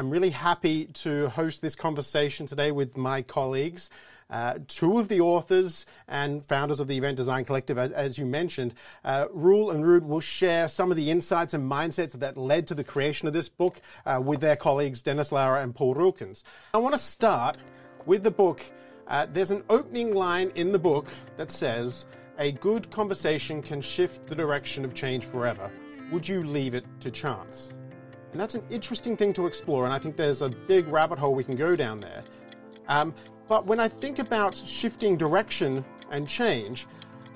I'm really happy to host this conversation today with my colleagues. Uh, two of the authors and founders of the Event Design Collective, as, as you mentioned, uh, Roel and Ruud will share some of the insights and mindsets that led to the creation of this book uh, with their colleagues Dennis Luijer and Paul Rulkens. I want to start with the book. Uh, there's an opening line in the book that says, A good conversation can shift the direction of change forever. Would you leave it to chance? And that's an interesting thing to explore, and I think there's a big rabbit hole we can go down there. Um, but when I think about shifting direction and change,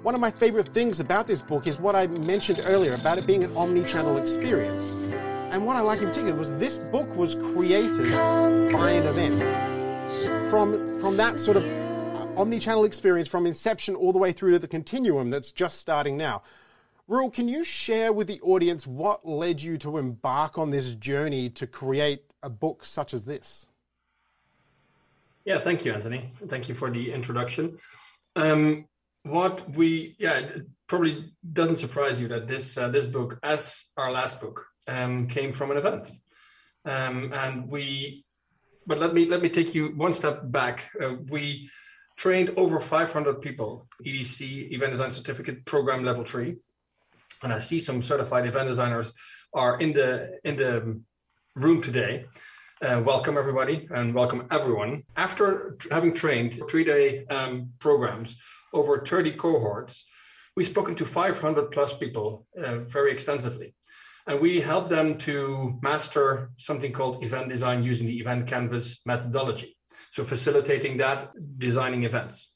one of my favorite things about this book is what I mentioned earlier about it being an omni channel experience. And what I like in particular was this book was created by an event. From, from that sort of omni channel experience, from inception all the way through to the continuum that's just starting now. Roel, can you share with the audience what led you to embark on this journey to create a book such as this? Yeah, thank you, Anthony. Thank you for the introduction. Um, what we, yeah, it probably doesn't surprise you that this uh, this book, as our last book, um, came from an event, um, and we. But let me let me take you one step back. Uh, we trained over 500 people, EDC Event Design Certificate Program Level Three, and I see some certified event designers are in the in the room today. Uh, welcome everybody and welcome everyone. After having trained three-day um, programs over 30 cohorts, we've spoken to 500 plus people uh, very extensively. And we help them to master something called event design using the event canvas methodology. So facilitating that, designing events.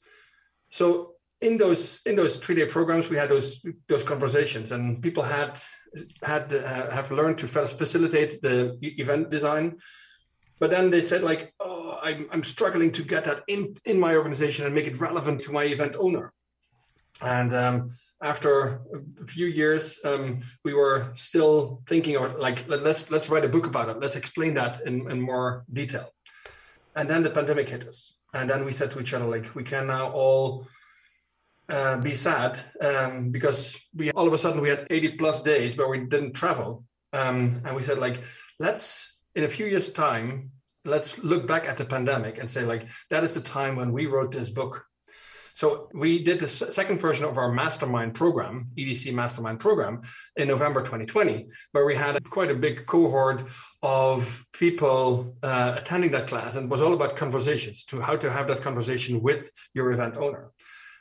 So in those in those three day programs, we had those those conversations, and people had had uh, have learned to facilitate the event design. But then they said like oh i'm, I'm struggling to get that in in my organization and make it relevant to my event owner. And um, after a few years um, we were still thinking of like let's let's write a book about it. Let's explain that in, in more detail. And then the pandemic hit us. And then we said to each other like we can now all uh, be sad um, because we all of a sudden we had 80 plus days where we didn't travel um, and we said like let's in a few years' time, let's look back at the pandemic and say, like, that is the time when we wrote this book. So we did the second version of our mastermind program, EDC mastermind program, in November 2020, where we had quite a big cohort of people uh, attending that class, and it was all about conversations to how to have that conversation with your event owner.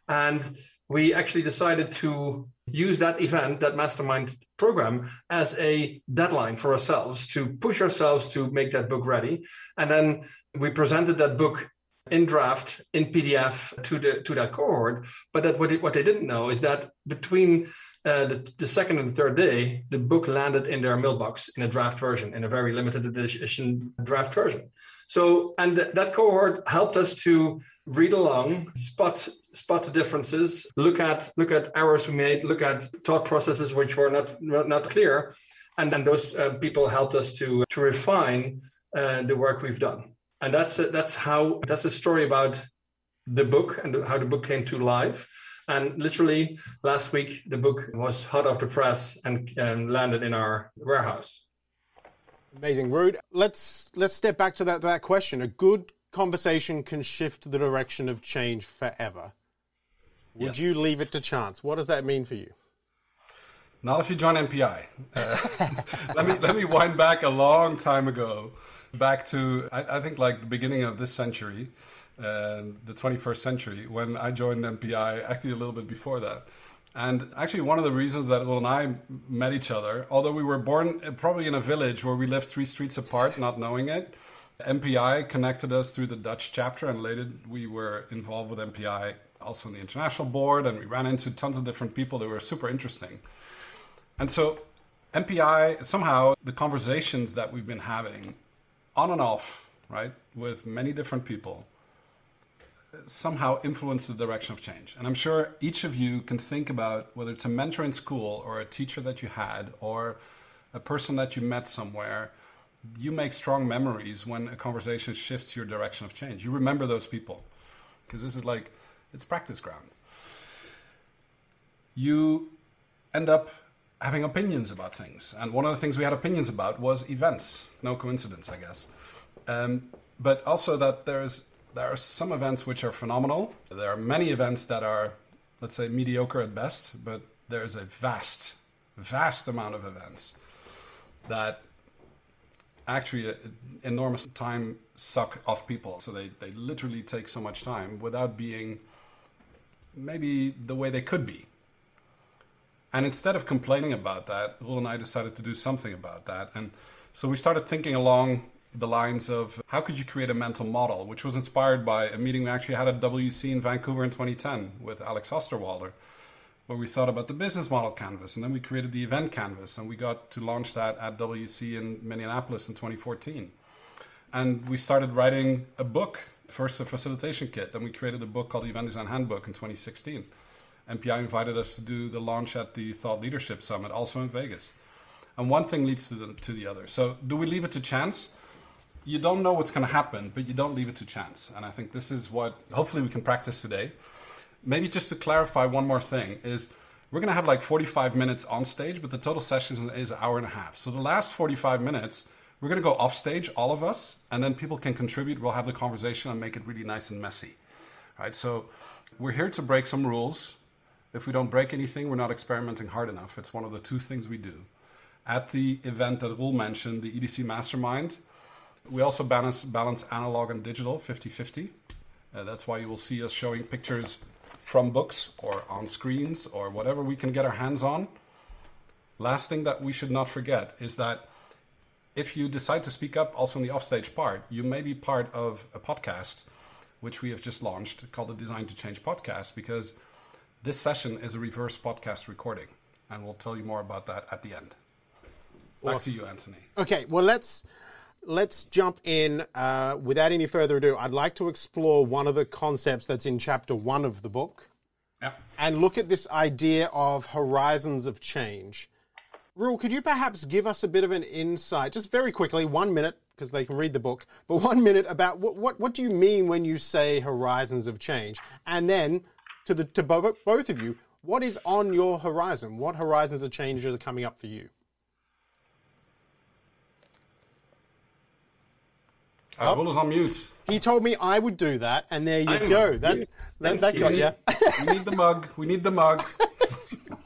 And we actually decided to use that event, that mastermind program, as a deadline for ourselves to push ourselves to make that book ready. And then we presented that book in draft in PDF to the to that cohort. But that what, it, what they didn't know is that between uh, the, the second and the third day, the book landed in their mailbox in a draft version, in a very limited edition draft version. So, and th- that cohort helped us to read along, spot spot the differences, look at look at errors we made, look at thought processes which were not not clear, and then those uh, people helped us to to refine uh, the work we've done. And that's uh, that's how that's a story about the book and how the book came to life. And literally last week, the book was hot off the press and um, landed in our warehouse. Amazing, Ruud. Let's let's step back to that to that question. A good conversation can shift the direction of change forever. Would yes. you leave it to chance? What does that mean for you? Not if you join MPI. Uh, let me let me wind back a long time ago, back to I, I think like the beginning of this century, uh, the 21st century, when I joined MPI. Actually, a little bit before that. And actually, one of the reasons that Roel and I met each other, although we were born uh, probably in a village where we lived three streets apart, not knowing it, MPI connected us through the Dutch chapter, and later we were involved with MPI also on the international board, and we ran into tons of different people that were super interesting. And so, MPI, somehow, the conversations that we've been having on and off, right, with many different people, somehow influence the direction of change. And I'm sure each of you can think about whether it's a mentor in school or a teacher that you had or a person that you met somewhere. You make strong memories when a conversation shifts your direction of change. You remember those people because this is like it's practice ground. You end up having opinions about things. And one of the things we had opinions about was events. No coincidence, I guess. Um, but also that there's there are some events which are phenomenal. There are many events that are, let's say, mediocre at best. But there's a vast, vast amount of events that actually uh, enormous time suck off people. So they, they literally take so much time without being maybe the way they could be. And instead of complaining about that, Roel and I decided to do something about that. And so we started thinking along the lines of how could you create a mental model, which was inspired by a meeting we actually had at WEC in Vancouver in 2010 with Alex Osterwalder, where we thought about the business model canvas. And then we created the event canvas, and we got to launch that at WEC in Minneapolis in 2014. And we started writing a book, first a facilitation kit, then we created a book called the Event Design Handbook in 2016. MPI invited us to do the launch at the Thought Leadership Summit, also in Vegas. And one thing leads to the, to the other. So, do we leave it to chance? You don't know what's going to happen, but you don't leave it to chance. And I think this is what hopefully we can practice today. Maybe just to clarify one more thing is we're going to have like 45 minutes on stage, but the total session is an hour and a half. So the last 45 minutes, we're going to go off stage, all of us, and then people can contribute. We'll have the conversation and make it really nice and messy. Right? So we're here to break some rules if we don't break anything, we're not experimenting hard enough. It's one of the two things we do. At the event that Roel mentioned, the EDC Mastermind, we also balance, balance analog and digital 50 50. Uh, that's why you will see us showing pictures from books or on screens or whatever we can get our hands on. Last thing that we should not forget is that if you decide to speak up also in the offstage part, you may be part of a podcast, which we have just launched called the Design to Change podcast, because this session is a reverse podcast recording, and we'll tell you more about that at the end. Back awesome. to you, Anthony. Okay, well let's let's jump in. Uh, without any further ado, I'd like to explore one of the concepts that's in chapter one of the book, yeah. and look at this idea of horizons of change. Roel, could you perhaps give us a bit of an insight, just very quickly, one minute, because they can read the book, but one minute about what, what, what do you mean when you say horizons of change? And then to the to both both of you, what is on your horizon? What horizons of change are coming up for you? Uh, oh. is on mute. He told me I would do that, and there you I'm go. That, that, that got you. We need the mug. We need the mug.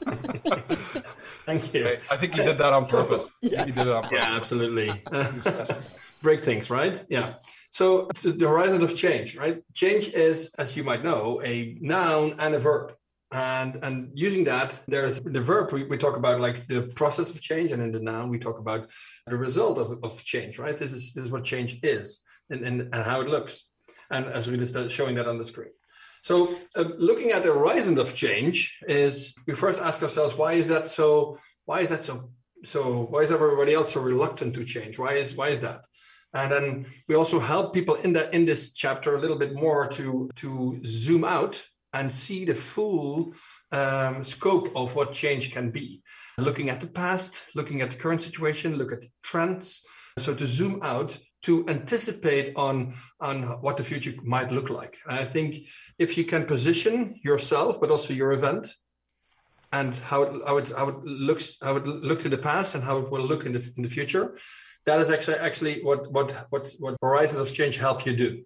Thank you. I think he did that on purpose. Yeah, he did it on purpose. yeah absolutely. Break things, right? Yeah. So the horizon of change, right? Change is, as you might know, a noun and a verb. And, and using that, there's the verb, we, we talk about like the process of change, and in the noun, we talk about the result of, of change, right? This is, this is what change is and, and, and how it looks. And as we just uh, showing that on the screen. So uh, looking at the horizon of change is we first ask ourselves, why is that so, why is that so, so why is everybody else so reluctant to change? Why is, why is that? and then we also help people in that in this chapter a little bit more to to zoom out and see the full um, scope of what change can be looking at the past looking at the current situation look at the trends so to zoom out to anticipate on on what the future might look like and i think if you can position yourself but also your event and how it, how it, how it looks how it looked in the past and how it will look in the, in the future that is actually actually what what what what horizons of change help you do.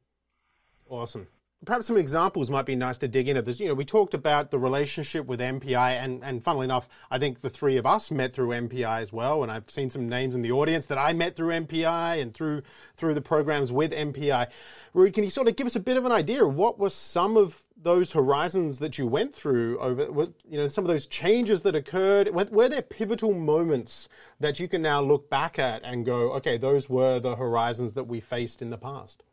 Awesome. Perhaps some examples might be nice to dig into. This, you know, we talked about the relationship with MPI, and and funnily enough, I think the three of us met through MPI as well. And I've seen some names in the audience that I met through MPI and through through the programs with MPI. Ruud, can you sort of give us a bit of an idea of what were some of those horizons that you went through over, you know, some of those changes that occurred, were, were, there pivotal moments that you can now look back at and go, okay, those were the horizons that we faced in the past?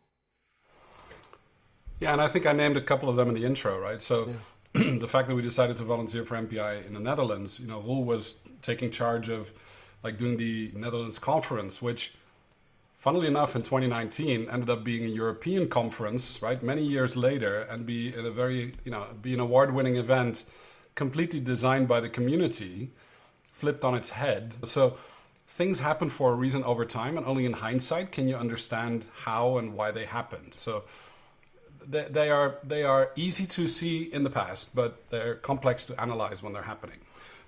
Yeah, and I think I named a couple of them in the intro, right? So yeah. the fact that we decided to volunteer for MPI in the Netherlands, you know, Roel was taking charge of like doing the Netherlands conference, which funnily enough, in 2019, ended up being a European conference, right? Many years later, and be in a very, you know, be an award-winning event, completely designed by the community, flipped on its head. So things happen for a reason over time, and only in hindsight can you understand how and why they happened. So they, they are they are easy to see in the past, but they're complex to analyze when they're happening.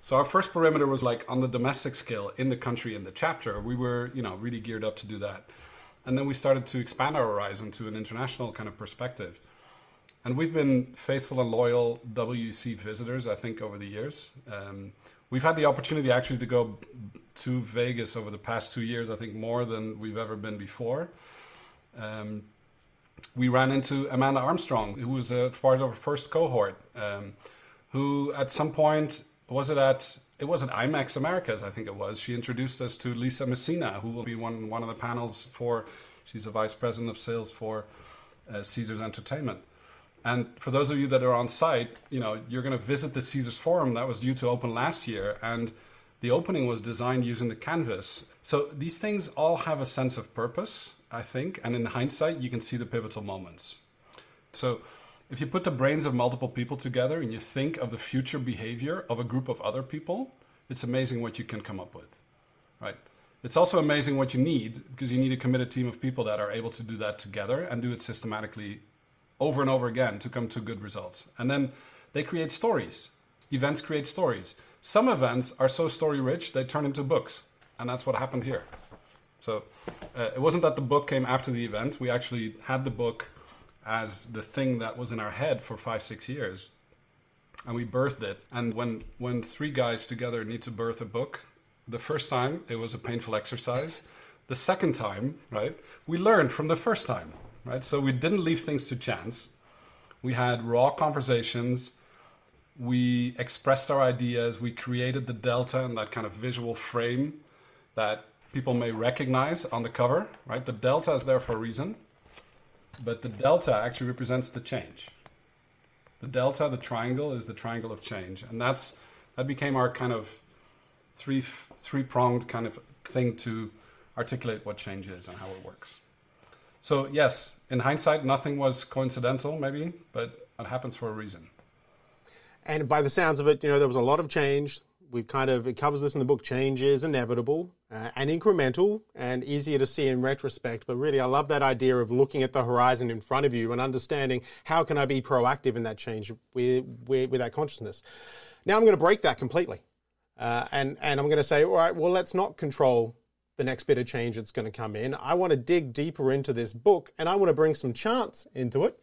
So our first perimeter was like on the domestic scale in the country in the chapter. We were, you know, really geared up to do that. And then we started to expand our horizon to an international kind of perspective. And we've been faithful and loyal WEC visitors, I think, over the years. Um, we've had the opportunity actually to go to Vegas over the past two years, I think more than we've ever been before. Um, we ran into Amanda Armstrong, who was a part of our first cohort, um, who at some point was it at it was at IMEX Americas, I think it was. She introduced us to Lisa Messina, who will be one one of the panels for. She's a vice president of sales for uh, Caesars Entertainment. And for those of you that are on site, you know you're going to visit the Caesars Forum that was due to open last year, and the opening was designed using the canvas. So these things all have a sense of purpose, I think, and in hindsight, you can see the pivotal moments. So if you put the brains of multiple people together and you think of the future behavior of a group of other people, it's amazing what you can come up with, right? It's also amazing what you need because you need a committed team of people that are able to do that together and do it systematically over and over again to come to good results. And then they create stories. Events create stories. Some events are so story rich they turn into books, and that's what happened here. So uh, it wasn't that the book came after the event. We actually had the book as the thing that was in our head for five, six years. And we birthed it. And when, when three guys together need to birth a book, the first time it was a painful exercise. The second time, right, we learned from the first time, right? So we didn't leave things to chance. We had raw conversations. We expressed our ideas. We created the delta and that kind of visual frame that people may recognize on the cover, right? The delta is there for a reason but the delta actually represents the change. The delta, the triangle, is the triangle of change, and that's that became our kind of three three pronged kind of thing to articulate what change is and how it works. So yes, in hindsight, nothing was coincidental, maybe, but it happens for a reason. And by the sounds of it, you know, there was a lot of change. We kind of it covers this in the book. Change is inevitable uh, and incremental and easier to see in retrospect. But really, I love that idea of looking at the horizon in front of you and understanding how can I be proactive in that change with, with, with that consciousness. Now I'm going to break that completely. Uh, and, and I'm going to say, all right, well, let's not control the next bit of change that's going to come in. I want to dig deeper into this book and I want to bring some chance into it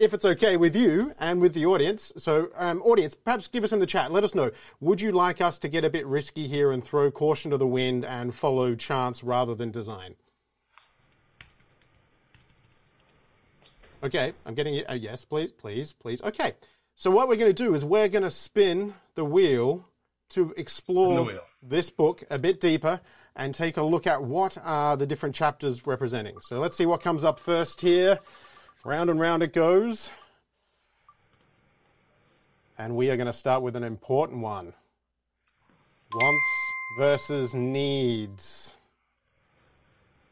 if it's okay with you and with the audience. So, um, audience, perhaps give us in the chat. Let us know. Would you like us to get a bit risky here and throw caution to the wind and follow chance rather than design? Okay, I'm getting it. Uh, yes, please, please, please. Okay, so what we're going to do is we're going to spin the wheel to explore wheel. this book a bit deeper and take a look at what are the different chapters representing. So let's see what comes up first here. Round and round it goes. And we are going to start with an important one wants versus needs.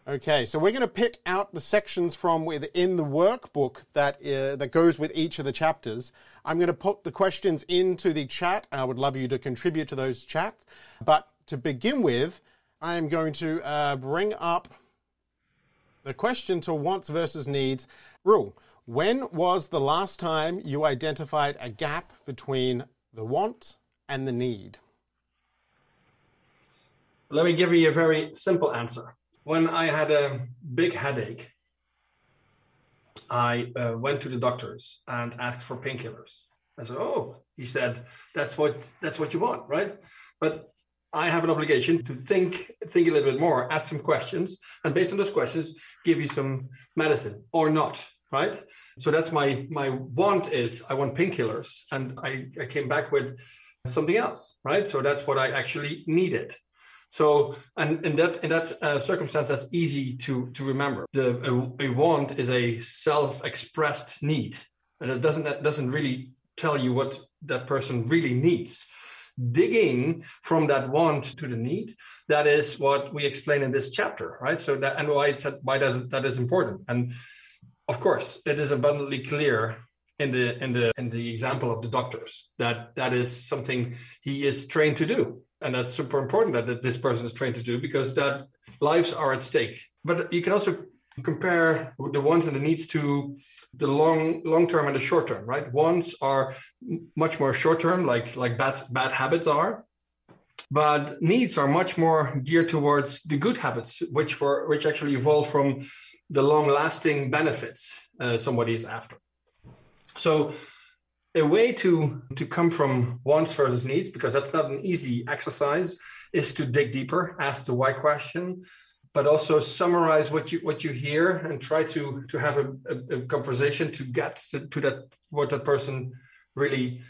Okay, so we're going to pick out the sections from within the workbook that uh, that goes with each of the chapters. I'm going to put the questions into the chat. I would love you to contribute to those chats. But to begin with, I am going to uh, bring up the question to wants versus needs. Roel, when was the last time you identified a gap between the want and the need? Let me give you a very simple answer. When I had a big headache, I uh, went to the doctors and asked for painkillers. I said, "Oh," he said, "That's what that's what you want, right?" But I have an obligation to think think a little bit more, ask some questions, and based on those questions, give you some medicine or not right? So that's my my want is I want painkillers, and I, I came back with something else, right? So that's what I actually needed. So and in that in that uh, circumstance, that's easy to to remember. The a, a want is a self-expressed need, and it doesn't that doesn't really tell you what that person really needs digging from that want to the need that is what we explain in this chapter right so that and why it's that why does that is important and of course, it is abundantly clear in the in the in the example of the doctors that that is something he is trained to do, and that's super important that, that this person is trained to do because that lives are at stake. But you can also compare the wants and the needs to the long long term and the short term right? Wants are much more short term like like bad bad habits are. But needs are much more geared towards the good habits, which were which actually evolve from the long-lasting benefits uh, somebody is after. So a way to to come from wants versus needs because that's not an easy exercise is to dig deeper ask the why question but also summarize what you what you hear and try to to have a, a, a conversation to get to, to, that what that person really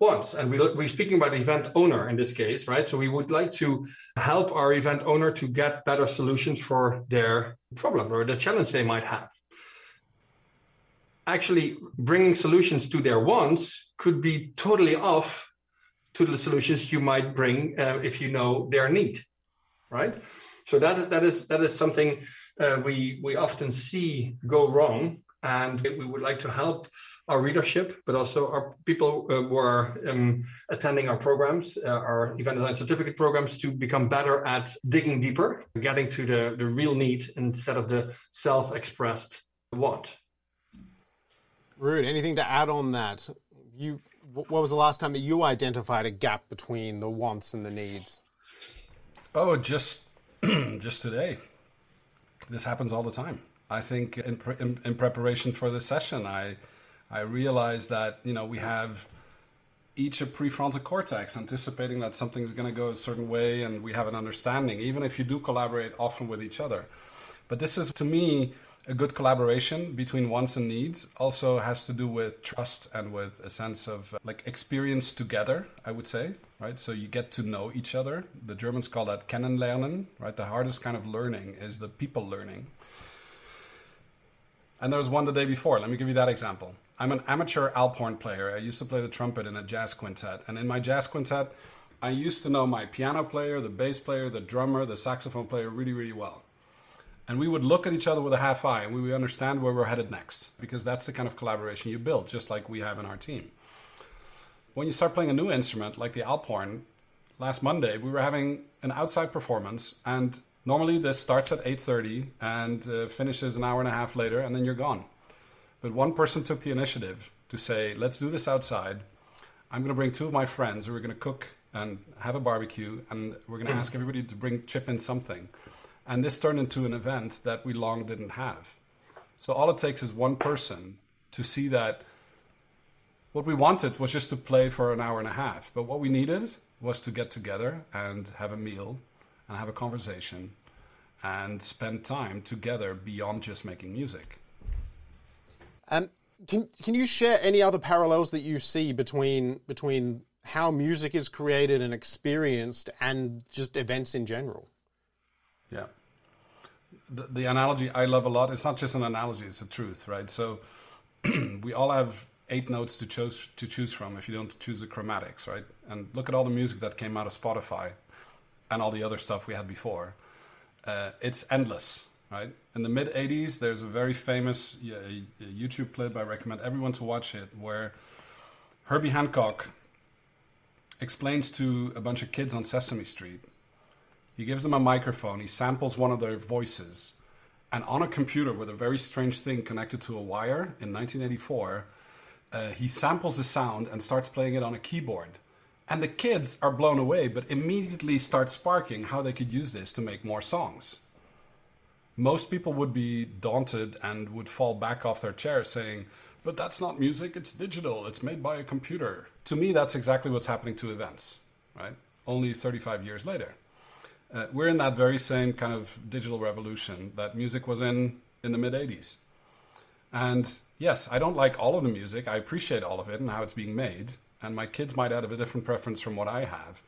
wants and we, we're speaking about event owner in this case right? So we would like to help our event owner to get better solutions for their problem or the challenge they might have. Actually bringing solutions to their wants could be totally off to the solutions you might bring uh, if you know their need right? So that that is that is something uh, we we often see go wrong and we would like to help our readership but also our people uh, who are um, attending our programs uh, our event design certificate programs to become better at digging deeper getting to the the real need instead of the self-expressed want Ruud, anything to add on that? You, what was the last time that you identified a gap between the wants and the needs? Oh, just just today. This happens all the time. I think in, pre- in, in preparation for this session, I I realized that you know we have each a prefrontal cortex anticipating that something's going to go a certain way, and we have an understanding, even if you do collaborate often with each other. But this is to me a good collaboration between wants and needs. Also has to do with trust and with a sense of like experience together i would say right? So you get to know each other. The germans call that kennenlernen right? The hardest kind of learning is the people learning and there was one the day before. Let me give you that example. I'm an amateur alphorn player. I used to play the trumpet in a jazz quintet. And in my jazz quintet i used to know my piano player the bass player the drummer the saxophone player really really well. And we would look at each other with a half eye and we would understand where we're headed next because that's the kind of collaboration you build just like we have in our team. When you start playing a new instrument like the alphorn last monday we were having an outside performance and normally this starts at 8.30 and uh, finishes an hour and a half later and then you're gone but one person took the initiative to say let's do this outside i'm going to bring two of my friends who are going to cook and have a barbecue and we're going to ask everybody to bring chip in something and this turned into an event that we long didn't have. So all it takes is one person to see that what we wanted was just to play for an hour and a half. But what we needed was to get together and have a meal and have a conversation and spend time together beyond just making music. Um, can can you share any other parallels that you see between between how music is created and experienced and just events in general? Yeah the, the analogy I love a lot. It's not just an analogy; it's a truth, right? So we all have eight notes to choose to choose from if you don't choose the chromatics, right? And look at all the music that came out of Spotify and all the other stuff we had before. Uh, it's endless, right? In the mid '80s, there's a very famous YouTube clip I recommend everyone to watch it, where Herbie Hancock explains to a bunch of kids on Sesame Street he gives them a microphone, he samples one of their voices, and on a computer with a very strange thing connected to a wire in 1984, uh, he samples the sound and starts playing it on a keyboard. And the kids are blown away, but immediately start sparking how they could use this to make more songs. Most people would be daunted and would fall back off their chair saying, But that's not music, it's digital, it's made by a computer. To me, that's exactly what's happening to events, right? Only 35 years later. Uh, we're in that very same kind of digital revolution that music was in in the mid 80s. And yes, I don't like all of the music. I appreciate all of it and how it's being made. And my kids might have a different preference from what I have.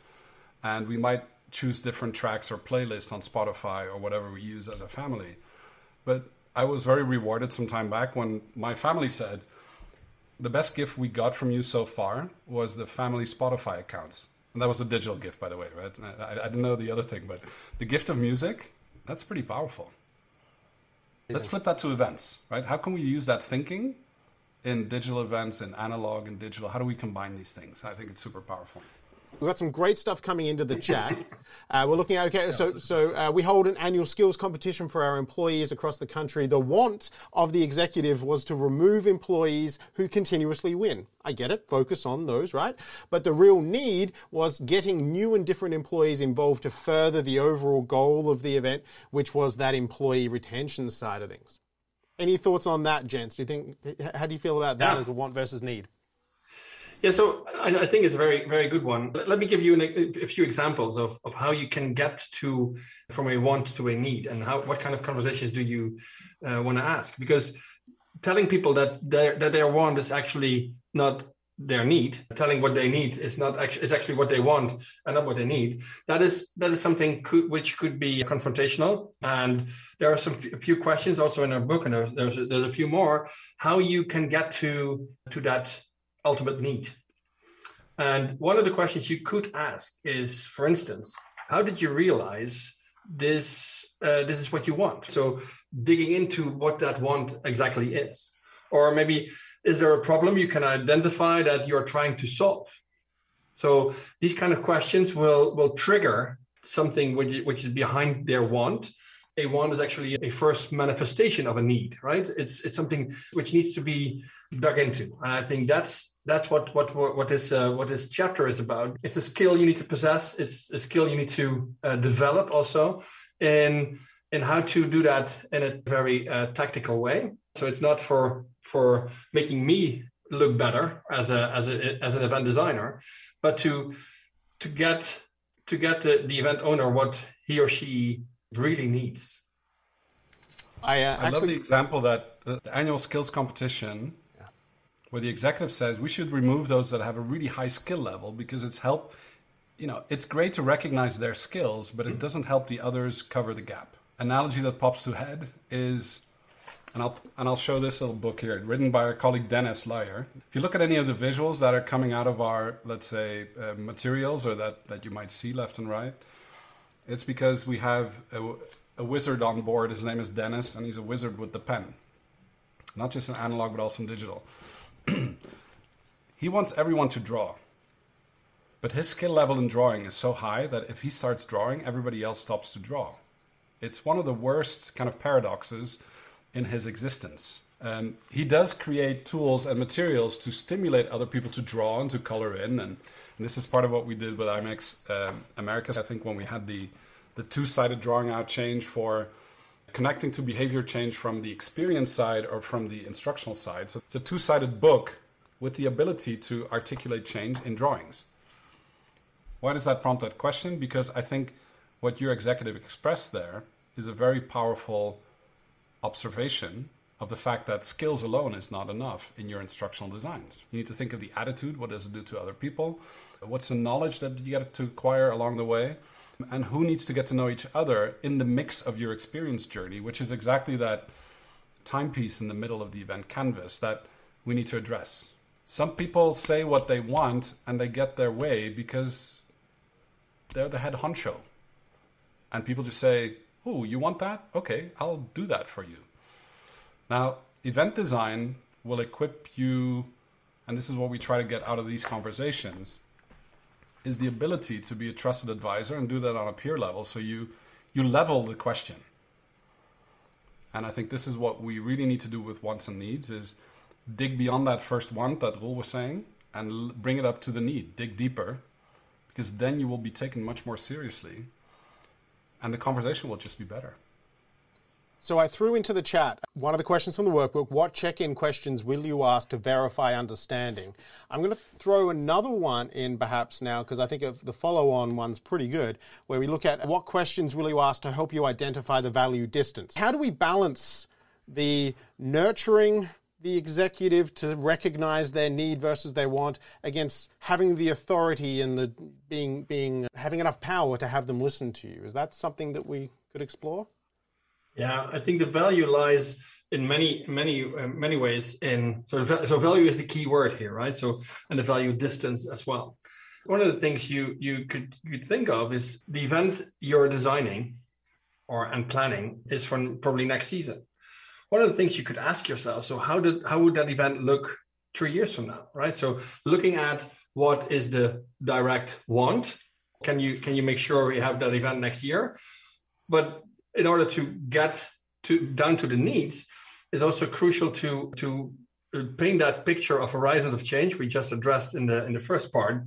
And we might choose different tracks or playlists on Spotify or whatever we use as a family. But I was very rewarded some time back when my family said, the best gift we got from you so far was the family Spotify accounts. And that was a digital gift, by the way, right? I, I, didn't know the other thing, but the gift of music, that's pretty powerful. Let's flip that to events, right? How can we use that thinking in digital events and analog and digital? How do we combine these things? I think it's super powerful. We've got some great stuff coming into the chat. Uh, we're looking at okay, so so uh, we hold an annual skills competition for our employees across the country. The want of the executive was to remove employees who continuously win. I get it, focus on those, right? But the real need was getting new and different employees involved to further the overall goal of the event, which was that employee retention side of things. Any thoughts on that, gents? Do you think? How do you feel about that Yeah. as a want versus need? Yeah, so I, I think it's a very, very good one. Let, me give you an, a few examples of, of how you can get to from a want to a need, and how what kind of conversations do you uh, want to ask? Because telling people that their that their want is actually not their need, telling what they need is not actually is actually what they want and not what they need. That is that is something could, which could be confrontational. And there are some a few questions also in our book, and there's there's a, there's a few more how you can get to to that ultimate need. And one of the questions you could ask is, for instance, how did you realize this? Uh, this is what you want. So digging into what that want exactly is, or maybe is there a problem you can identify that you're trying to solve? So these kind of questions will will trigger something which which is behind their want. A want is actually a first manifestation of a need, right? It's it's something which needs to be dug into. And I think that's that's what what what this uh, what this chapter is about. It's a skill you need to possess. It's a skill you need to uh, develop also in in how to do that in a very uh, tactical way. So it's not for for making me look better as a as a as an event designer, but to to get to get the, the event owner what he or she really needs. I, uh, I love the example that uh, the annual skills competition, where the executive says we should remove those that have a really high skill level because it's help. You know, it's great to recognize their skills, but it doesn't help the others cover the gap. Analogy that pops to head is, and I'll and I'll show this little book here, written by our colleague Dennis Luijer. If you look at any of the visuals that are coming out of our, let's say, uh, materials or that that you might see left and right, it's because we have a, a wizard on board. His name is Dennis, and he's a wizard with the pen. Not just in analog, but also in digital. he wants everyone to draw. But his skill level in drawing is so high that if he starts drawing, everybody else stops to draw. It's one of the worst kind of paradoxes in his existence. Um, he does create tools and materials to stimulate other people to draw and to color in, and, and this is part of what we did with IMEX um, Americas. I think when we had the the two-sided drawing out change for connecting to behavior change from the experience side or from the instructional side. So it's a two-sided book with the ability to articulate change in drawings. Why does that prompt that question? Because I think what your executive expressed there is a very powerful observation of the fact that skills alone is not enough in your instructional designs. You need to think of the attitude, what does it do to other people? What's the knowledge that you get to acquire along the way? And who needs to get to know each other in the mix of your experience journey, which is exactly that timepiece in the middle of the event canvas that we need to address. Some people say what they want and they get their way because they're the head honcho. And people just say, Oh, you want that? Okay, I'll do that for you. Now, event design will equip you, and this is what we try to get out of these conversations, is the ability to be a trusted advisor and do that on a peer level. So you you level the question. And I think this is what we really need to do with wants and needs is dig beyond that first want that Roel was saying and bring it up to the need. Dig deeper, because then you will be taken much more seriously, and the conversation will just be better. So I threw into the chat one of the questions from the workbook. What check-in questions will you ask to verify understanding? I'm going to throw another one in perhaps now because I think the follow-on one's pretty good, where we look at what questions will you ask to help you identify the value distance. How do we balance the nurturing the executive to recognize their need versus their want against having the authority and the being being having enough power to have them listen to you? Is that something that we could explore? Yeah, I think the value lies in many, many, uh, many ways. In so, so value is the key word here, right? So, and the value distance as well. One of the things you you could you could think of is the event you're designing, or and planning is from probably next season. One of the things you could ask yourself: so how did how would that event look three years from now, right? So, looking at what is the direct want? Can you can you make sure we have that event next year? But in order to get to down to the needs, it's also crucial to to paint that picture of horizon of change we just addressed in the in the first part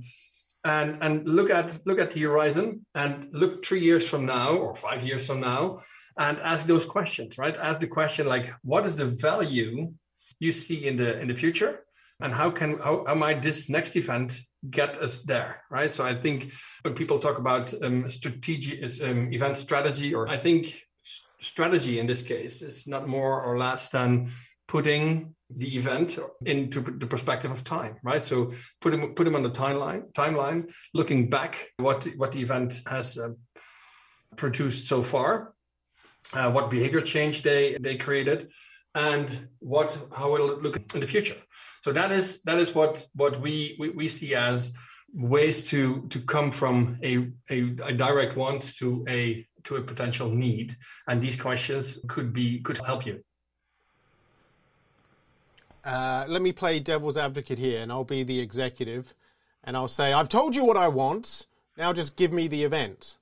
and and look at look at the horizon and look three years from now or five years from now and ask those questions right? Ask the question like what is the value you see in the in the future? And how can how, how might this next event get us there right? So i think when people talk about um, strategic um, event strategy or i think strategy in this case is not more or less than putting the event into the perspective of time, right? So put them put them on the timeline, timeline, looking back what what the event has uh, produced so far, uh, what behavior change they they created, and what how it'll look in the future. So that is that is what what we we, we see as ways to to come from a, a, a direct want to a to a potential need, and these questions could be could help you. Uh, let me play devil's advocate here, and I'll be the executive, and I'll say, I've told you what I want. Now just give me the event.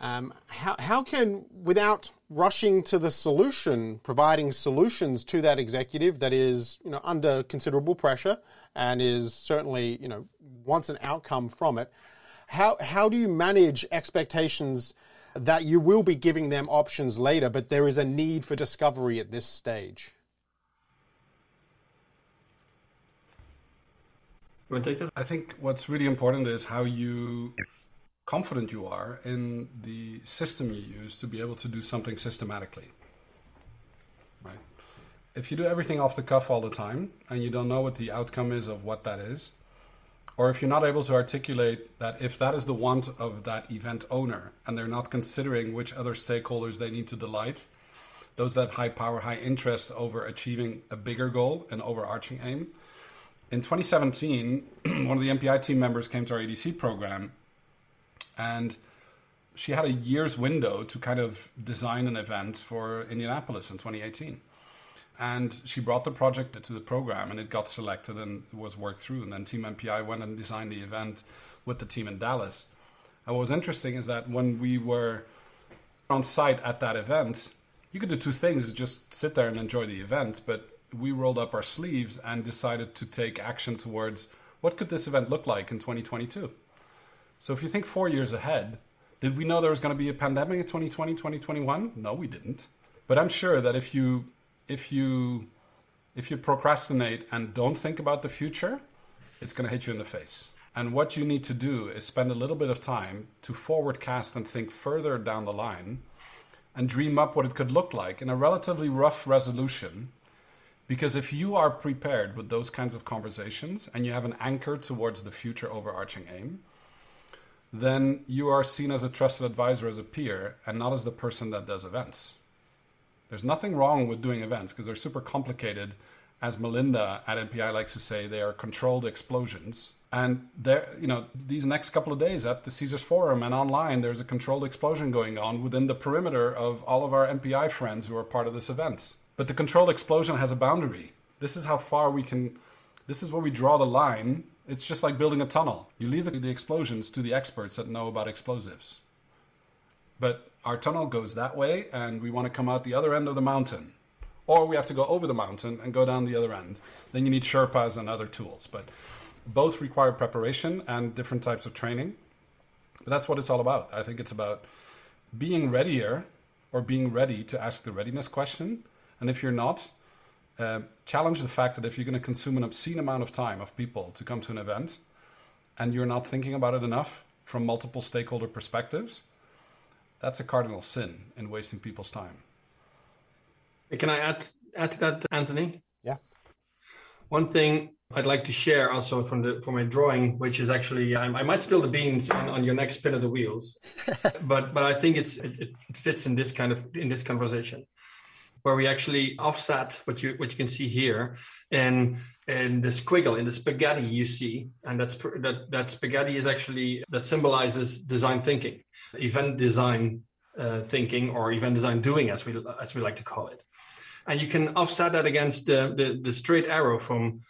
Um, how, how can, without rushing to the solution, providing solutions to that executive that is, you know, under considerable pressure and is certainly, you know, wants an outcome from it, how, how do you manage expectations that you will be giving them options later, but there is a need for discovery at this stage? You want to take that? I think what's really important is how you confident you are in the system you use to be able to do something systematically. Right? If you do everything off the cuff all the time and you don't know what the outcome is of what that is, or if you're not able to articulate that if that is the want of that event owner and they're not considering which other stakeholders they need to delight, those that have high power, high interest over achieving a bigger goal, an overarching aim, in 2017, one of the MPI team members came to our EDC program, and she had a year's window to kind of design an event for Indianapolis in 2018. And she brought the project to the program, and it got selected and was worked through. And then Team MPI went and designed the event with the team in Dallas. And what was interesting is that when we were on site at that event, you could do two things: just sit there and enjoy the event, but we rolled up our sleeves and decided to take action towards what could this event look like in 2022. So if you think four years ahead, did we know there was going to be a pandemic in 2020, 2021? No, we didn't. But I'm sure that if you if you if you procrastinate and don't think about the future, it's going to hit you in the face. And what you need to do is spend a little bit of time to forward cast and think further down the line and dream up what it could look like in a relatively rough resolution because if you are prepared with those kinds of conversations and you have an anchor towards the future overarching aim, then you are seen as a trusted advisor, as a peer, and not as the person that does events. There's nothing wrong with doing events because they're super complicated. As Melinda at MPI likes to say, they are controlled explosions. And there, you know, these next couple of days at the Caesars Forum and online, there's a controlled explosion going on within the perimeter of all of our MPI friends who are part of this event. But the controlled explosion has a boundary. This is how far we can, this is where we draw the line. It's just like building a tunnel. You leave the, explosions to the experts that know about explosives. But our tunnel goes that way, and we want to come out the other end of the mountain. Or we have to go over the mountain and go down the other end. Then you need Sherpas and other tools. But both require preparation and different types of training. But that's what it's all about. I think it's about being readier or being ready to ask the readiness question and if you're not, uh, challenge the fact that if you're going to consume an obscene amount of time of people to come to an event and you're not thinking about it enough from multiple stakeholder perspectives, that's a cardinal sin in wasting people's time. Can I add add to that, Anthony? Yeah. One thing I'd like to share also from the from my drawing, which is actually I, I might spill the beans on, on, your next spin of the wheels, but but I think it's it, it, fits in this kind of in this conversation where we actually offset what you what you can see here in in the squiggle in the spaghetti you see and that's that that spaghetti is actually that symbolizes design thinking event design uh, thinking or event design doing as we as we like to call it and you can offset that against the the, the straight arrow from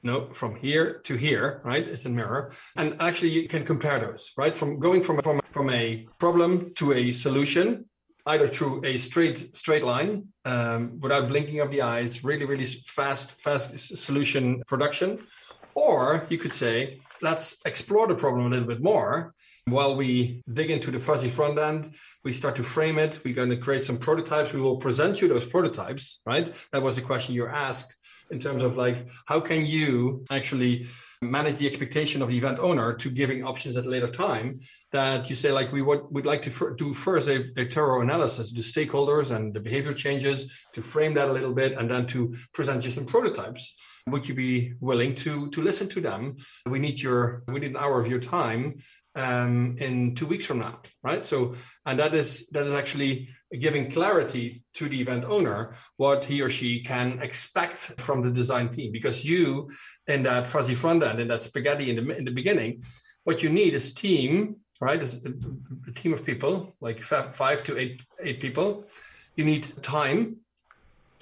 no, from here to here, right? It's a mirror. And actually you can compare those, right? From going from, from, from a problem to a solution, either through a straight straight line um, without blinking of the eyes, really, really fast, fast solution production. Or you could say, let's explore the problem a little bit more. While we dig into the fuzzy front end, we start to frame it. We're going to create some prototypes. We will present you those prototypes, right? That was the question you asked in terms of like, how can you actually manage the expectation of the event owner to giving options at a later time that you say like we would, would like to do first a, a thorough analysis the stakeholders and the behavior changes to frame that a little bit and then to present you some prototypes. Would you be willing to to listen to them? We need your we need an hour of your time um, in two weeks from now, right? So, and that is that is actually giving clarity to the event owner what he or she can expect from the design team, because you, in that fuzzy front end, in that spaghetti in the in the beginning, what you need is team, right? Is a, a team of people, like five to eight eight people. You need time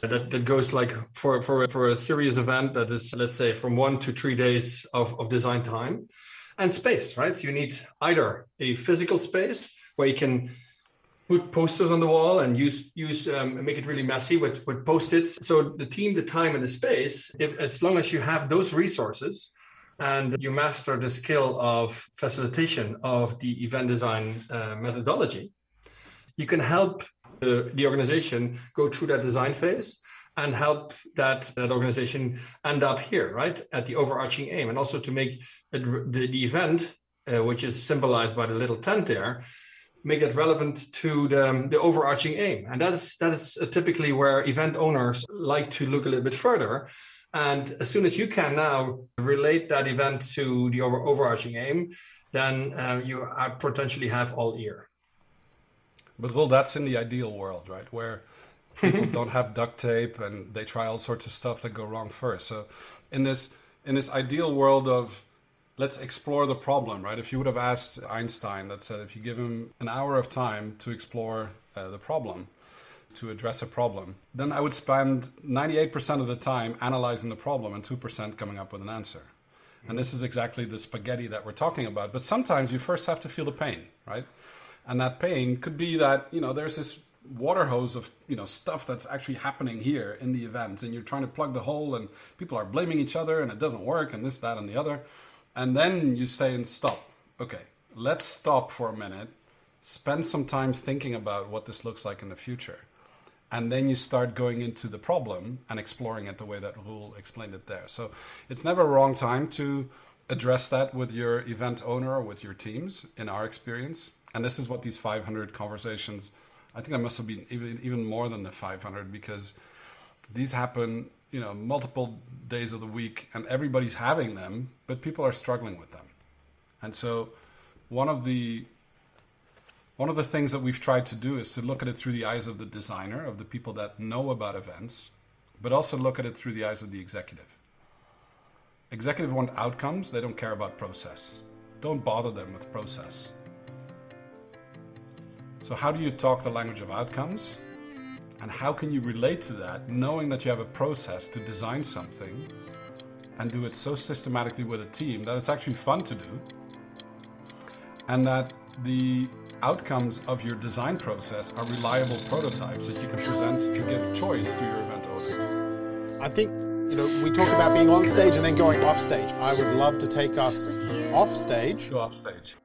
that, that goes like for, for, for a serious event that is, let's say, from one to three days of, of design time and space, right? You need either a physical space where you can put posters on the wall and use use um, make it really messy with with post-its. So the team, the time, and the space. If, as long as you have those resources and you master the skill of facilitation of the event design uh, methodology, you can help the, the organization go through that design phase and help that, that organization end up here, right, at the overarching aim, and also to make the, the event, uh, which is symbolized by the little tent there, make it relevant to the, the overarching aim. And that is that is typically where event owners like to look a little bit further. And as soon as you can now relate that event to the over, overarching aim, then uh, you potentially have all ear. But well, that's in the ideal world, right? Where people don't have duct tape and they try all sorts of stuff that go wrong first. So in this in this ideal world of let's explore the problem, right? If you would have asked Einstein that said if you give him an hour of time to explore uh, the problem, to address a problem, then I would spend 98% of the time analyzing the problem and 2% coming up with an answer. And this is exactly the spaghetti that we're talking about. But sometimes you first have to feel the pain, right? And that pain could be that, you know, there's this water hose of you know stuff that's actually happening here in the event and you're trying to plug the hole and people are blaming each other and it doesn't work and this that and the other and then you say and stop. Okay let's stop for a minute. Spend some time thinking about what this looks like in the future. And then you start going into the problem and exploring it the way that Roel explained it there. So it's never a wrong time to address that with your event owner or with your teams in our experience. And this is what these 500 conversations I think I must have been even even more than the 500 because these happen, you know, multiple days of the week, and everybody's having them, but people are struggling with them. And so, one of the one of the things that we've tried to do is to look at it through the eyes of the designer, of the people that know about events, but also look at it through the eyes of the executive. Executive want outcomes; they don't care about process. Don't bother them with process. So, how do you talk the language of outcomes? And how can you relate to that, knowing that you have a process to design something and do it so systematically with a team that it's actually fun to do? And that the outcomes of your design process are reliable prototypes that you can present to give choice to your event owner. I think you know, we talk about being on stage and then going off stage. I would love to take us off stage. Go off stage.